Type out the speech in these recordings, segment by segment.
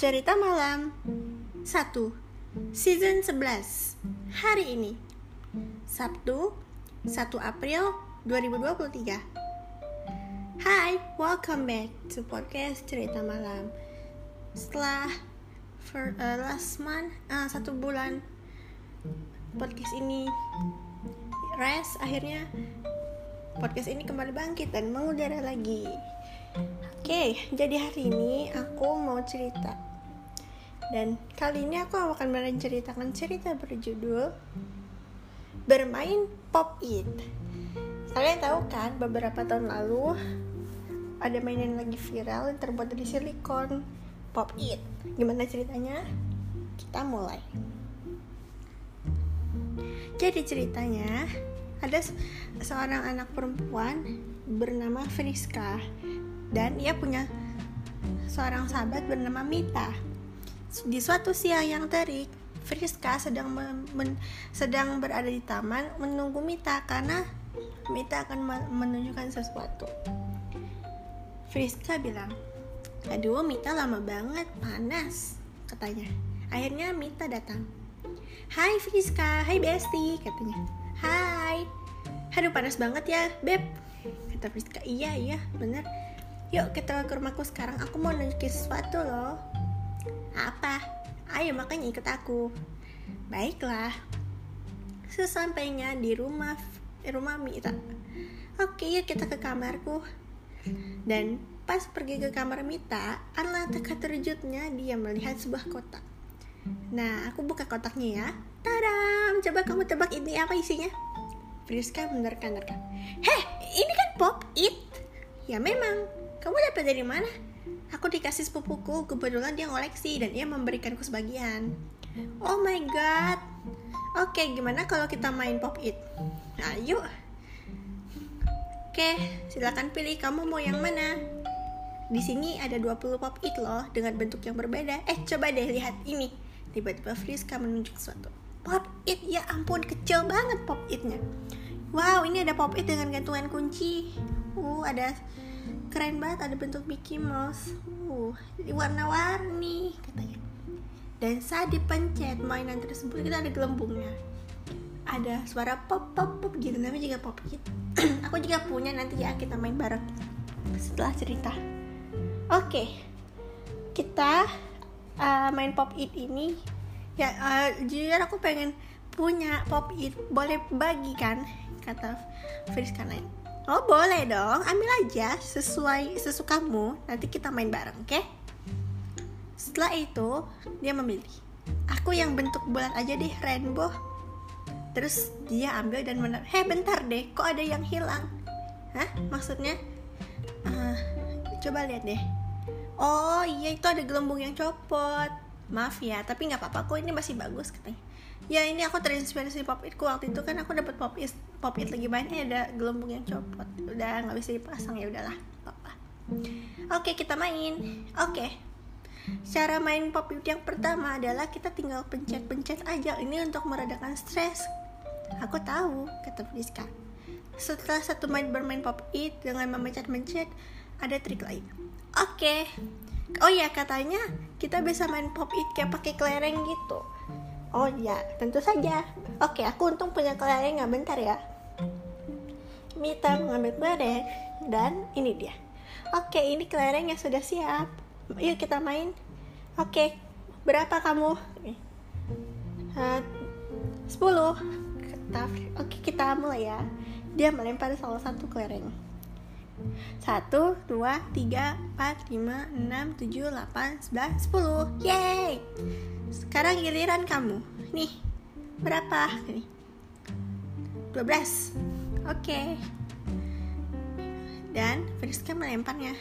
Cerita Malam. 1 Season 11 Hari ini. Sabtu 1 April 2023 Hai, welcome back to podcast Cerita Malam. Setelah for, uh, last month, uh, satu bulan podcast ini rest akhirnya podcast ini kembali bangkit dan mengudara lagi. Oke, jadi hari ini aku mau cerita Dan kali ini aku akan menceritakan cerita berjudul Bermain Pop It Kalian tahu kan beberapa tahun lalu Ada mainan lagi viral yang terbuat dari silikon Pop It Gimana ceritanya? Kita mulai Jadi ceritanya Ada seorang anak perempuan bernama Friska dan ia punya seorang sahabat bernama Mita. Di suatu siang yang terik, Friska sedang men, sedang berada di taman menunggu Mita karena Mita akan menunjukkan sesuatu. Friska bilang, "Aduh, Mita lama banget, panas," katanya. Akhirnya Mita datang. "Hai Friska, hai Besti," katanya. "Hai." "Aduh, panas banget ya, Beb." Kata Friska, "Iya, iya, bener." Yuk kita ke rumahku sekarang, aku mau nunjukin sesuatu loh Apa? Ayo makanya ikut aku. Baiklah. Sesampainya di rumah rumah Mita Oke yuk kita ke kamarku. Dan pas pergi ke kamar Mita Alangkah terkejutnya dia melihat sebuah kotak. Nah aku buka kotaknya ya. Tadam! Coba kamu tebak ini apa isinya? Friska menerka-nerka. Heh ini kan pop it. Ya memang. Kamu dapat dari mana? Aku dikasih sepupuku, kebetulan dia ngoleksi dan ia memberikanku sebagian. Oh my god. Oke, gimana kalau kita main pop it? Ayo. Oke, silakan pilih kamu mau yang mana. Di sini ada 20 pop it loh dengan bentuk yang berbeda. Eh, coba deh lihat ini. Tiba-tiba Friska menunjuk sesuatu. Pop it, ya ampun kecil banget pop itnya. Wow, ini ada pop it dengan gantungan kunci. Uh, ada keren banget ada bentuk Mickey Mouse. Uh warna-warni katanya. Dan saat dipencet mainan tersebut kita ada gelembungnya. Ada suara pop pop pop gitu namanya juga pop gitu. Aku juga punya nanti ya kita main bareng setelah cerita. Oke okay. kita uh, main pop it ini. Ya uh, jujur aku pengen punya pop it boleh bagi kan kata Friska Oh boleh dong, ambil aja sesuai sesukamu. Nanti kita main bareng, oke? Okay? Setelah itu dia memilih. Aku yang bentuk bulat aja deh, rainbow. Terus dia ambil dan benar. Hei bentar deh, kok ada yang hilang? Hah? Maksudnya? Uh, coba lihat deh. Oh iya itu ada gelembung yang copot. Maaf ya, tapi nggak apa-apa kok ini masih bagus katanya ya ini aku terinspirasi pop itku waktu itu kan aku dapat pop it pop it lagi banyak ada gelembung yang copot. Udah nggak bisa dipasang ya udahlah apa oke kita main. Oke. Cara main pop it yang pertama adalah kita tinggal pencet-pencet aja. Ini untuk meredakan stres. Aku tahu kata Friska setelah satu main bermain pop it dengan memencet-mencet ada trik lain. Oke. Oh ya katanya kita bisa main pop it kayak pakai kelereng gitu Oh ya, tentu saja. Oke, aku untung punya kelereng nggak bentar ya. Mita mengambil kelereng dan ini dia. Oke, ini kelereng yang sudah siap. Yuk kita main. Oke, berapa kamu? Uh, 10 Oke, kita mulai ya. Dia melempar salah satu kelereng. 1, 2, 3, 4, 5, 6, 7, 8, 9, 10 Yeay sekarang giliran kamu. Nih, berapa? Nih. 12. Oke. Okay. Dan Friska melemparnya.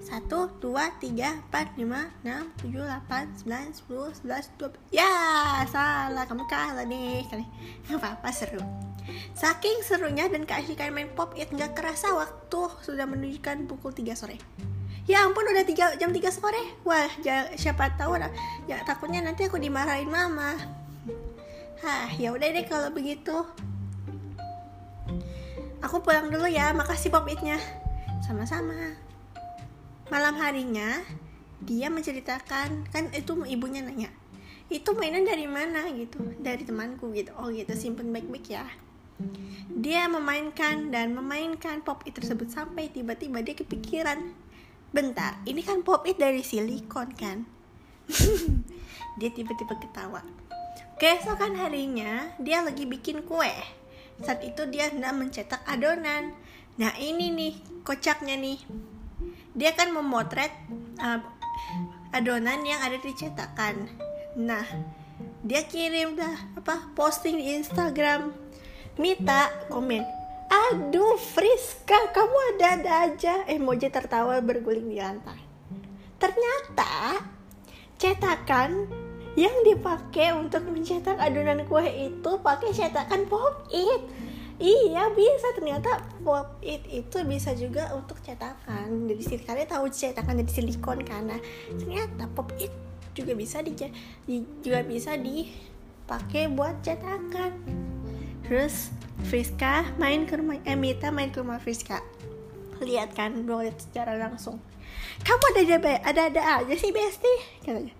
1, 2, 3, 4, 5, 6, 7, 8, 9, 10, 11, 12 Ya, salah, kamu kalah nih Gak apa-apa, seru Saking serunya dan keasikan main pop it Gak kerasa waktu sudah menunjukkan pukul 3 sore. Ya ampun udah tiga, jam 3 sore. Wah siapa tahu ya takutnya nanti aku dimarahin mama. Hah, ya udah deh kalau begitu. Aku pulang dulu ya, makasih pop itnya. Sama-sama. Malam harinya, dia menceritakan kan itu ibunya nanya itu mainan dari mana? Gitu. Dari temanku gitu. Oh gitu. Simpen baik-baik ya dia memainkan dan memainkan pop it tersebut sampai tiba-tiba dia kepikiran bentar ini kan pop it dari silikon kan? Dia tiba-tiba ketawa. Keesokan harinya dia lagi bikin kue. Saat itu dia hendak mencetak adonan. Nah ini nih kocaknya nih. Dia kan memotret uh, adonan yang ada di cetakan. Nah dia kirim dah apa posting di Instagram Mita komen aduh Friska kamu ada-ada aja. Emoji tertawa berguling di lantai. Ternyata cetakan yang dipakai untuk mencetak adonan kue itu pakai cetakan pop it. Iya bisa. Ternyata pop it itu bisa juga untuk cetakan. Jadi sini kalian tahu cetakan dari silikon karena ternyata pop it juga bisa di, di juga bisa dipakai buat cetakan Terus Friska main ke rumah eh, Mita main ke rumah Friska. Lihat kan lihat secara langsung. Kamu ada ada ada ada aja sih Besti katanya.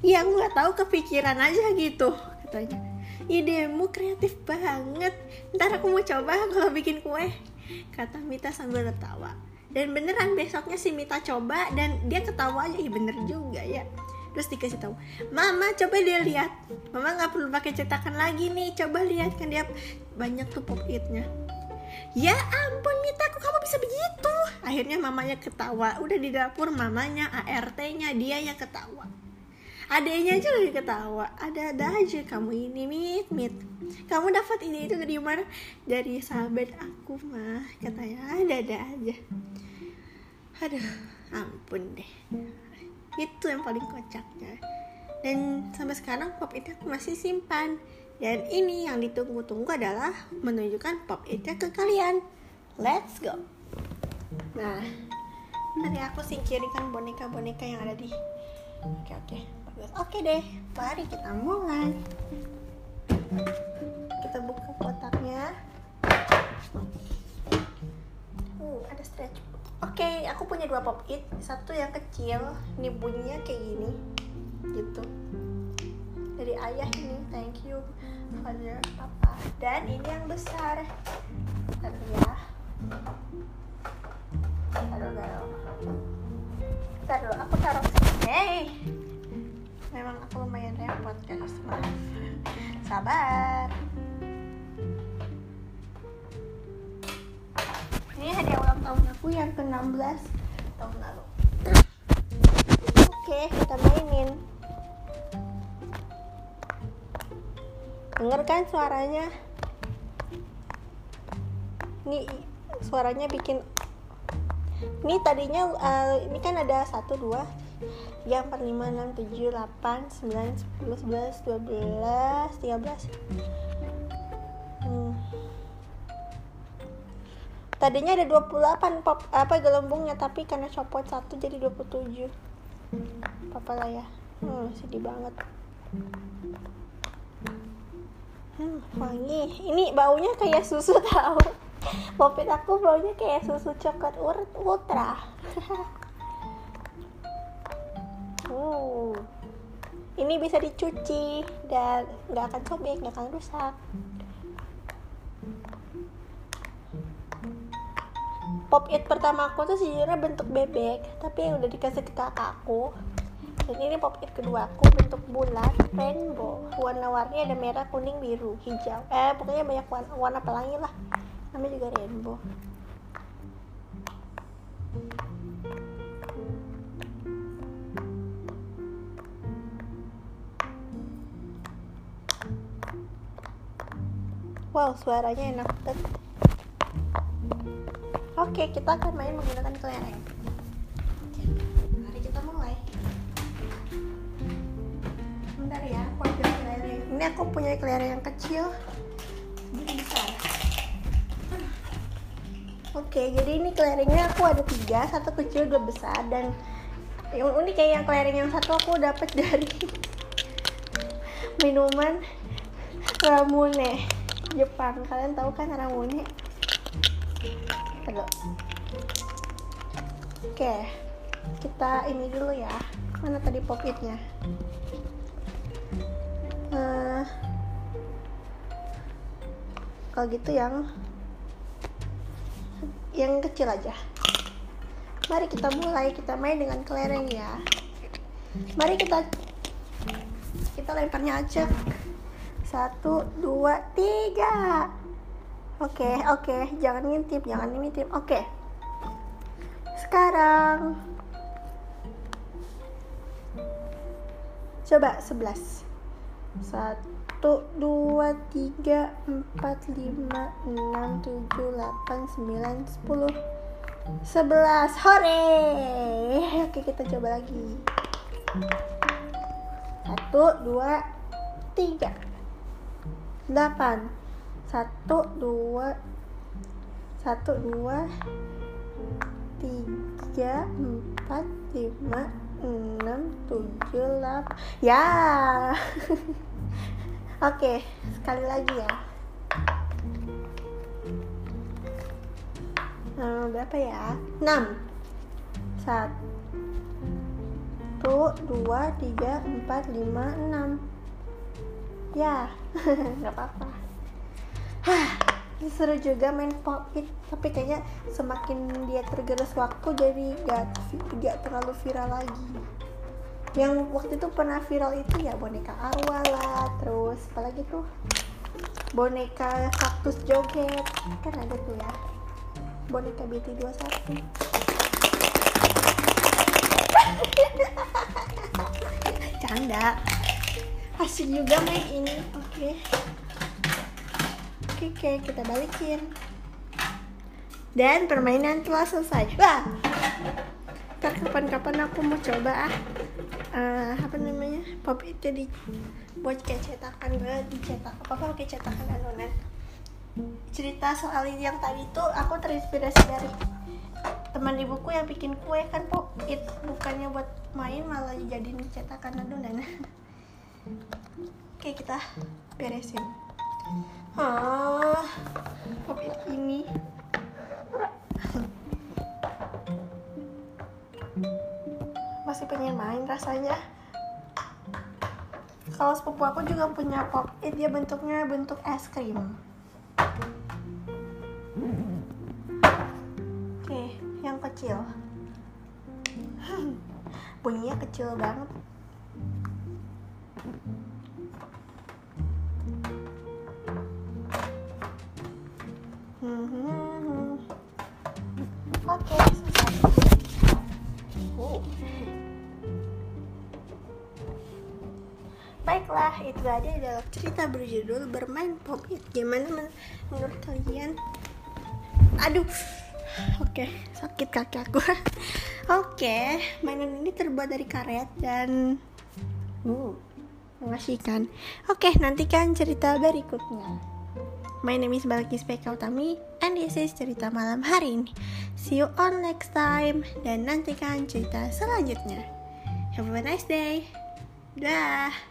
Ya nggak tahu kepikiran aja gitu katanya. Idemu kreatif banget. Ntar aku mau coba kalau bikin kue kata Mita sambil ketawa dan beneran besoknya si Mita coba dan dia ketawa aja. Ya bener juga ya terus dikasih tahu mama coba dia lihat. Mama nggak perlu pakai cetakan lagi nih. Coba lihat kan dia banyak tuh pop itnya. Ya ampun Mita kok kamu bisa begitu? Akhirnya mamanya ketawa. Udah di dapur mamanya ART-nya dia yang ketawa. Adanya aja lagi ketawa. Ada-ada aja kamu ini mit mit. Kamu dapat ide itu dari mana dari sahabat aku mah katanya. Ada-ada aja. Aduh ampun deh itu yang paling kocaknya. Dan sampai sekarang pop itu aku masih simpan. Dan ini yang ditunggu-tunggu adalah menunjukkan pop itu ke kalian. Let's go. Nah tadi aku singkirkan boneka-boneka yang ada di oke oke. Oke deh mari kita mulai. Kita buka kotaknya. Uh ada stretch oke aku punya dua pop it. Satu yang kecil ini bunyinya kayak gini gitu. Dari ayah ini thank you father papa. Dan ini yang besar. Bentar ya tahun lalu. Oke kita mainin. Denger kan suaranya? Ini suaranya bikin ini tadinya uh, ini kan ada satu dua 3, 4, 5, 6, 7, 8, 9, 10, 11, 12, 13 hmm. Tadinya ada 28 pop, apa gelembungnya Tapi karena copot satu jadi 27 Apa lah ya. Hmm, Sedih banget. Hmm, Wangi. Ini baunya kayak susu tahu Popit aku baunya kayak susu coklat ultra. Uh, ini bisa dicuci dan nggak akan sobek, nggak akan rusak. Pop it pertama aku tuh sejujurnya bentuk bebek, tapi yang udah dikasih ke kakakku. Dan ini pop it kedua aku bentuk bulat rainbow. Warna-warni ada merah, kuning, biru, hijau. Eh, pokoknya banyak warna, warna pelangi lah. Namanya juga rainbow. Wow, suaranya enak banget. Oke, kita akan main menggunakan kelereng. Mari kita mulai. Bentar ya, aku ambil kelereng. Ini aku punya kelereng yang kecil. Ini besar. Oke, jadi ini kelerengnya aku ada tiga, satu kecil, dua besar, dan yang unik kayak yang kelereng yang satu aku dapat dari minuman ramune. Jepang kalian tahu kan Ramune Aduh. oke kita ini dulu ya. Mana tadi pop uh, kalau gitu yang yang kecil aja. Mari kita mulai kita main dengan kelereng ya. Mari kita kita lemparnya aja satu dua tiga oke oke. Jangan ngintip jangan ngintip. Oke. Sekarang. Coba 11 satu dua tiga empat lima enam tujuh delapan sembilan sepuluh. Sebelas. Hore! Oke kita coba lagi. Satu dua tiga. Delapan satu dua satu dua tiga empat lima enam tujuh delapan ya. Oke sekali lagi ya. Nah, berapa ya? Enam. Satu dua tiga empat lima enam. Ya. Nggak apa-apa seru juga main pop it tapi kayaknya semakin dia tergerus waktu jadi gak, gak terlalu viral lagi. Yang waktu itu pernah viral itu ya boneka arwah lah terus apalagi tuh? Boneka kaktus joget kan ada tuh ya. Boneka BT21 canda. Asik juga main ini oke. okay oke kita balikin. Dan permainan telah selesai. Wah! Ntar kapan-kapan aku mau coba ah. Uh, apa namanya? Pop itu di buat kayak cetakan gue dicetak apa apa kayak cetakan adonan cerita soal ini yang tadi tuh aku terinspirasi dari teman ibuku yang bikin kue kan pop? It bukannya buat main malah jadiin cetakan adonan oke kita beresin ah kopi ini. Masih pengen rasanya. Kalau sepupu aku juga punya pop it dia bentuknya bentuk es krim. Oke yang kecil. Bunyinya kecil banget Baiklah, itu aja adalah cerita berjudul Bermain Pop It. Gimana men menurut kalian? Aduh, oke, sakit kaki aku. oke, mainan ini terbuat dari karet dan uh, mengasihkan. Oke, nantikan cerita berikutnya. My name is Balkis PK Utami and this is cerita malam hari ini. See you on next time dan nantikan cerita selanjutnya. Have a nice day. Dah.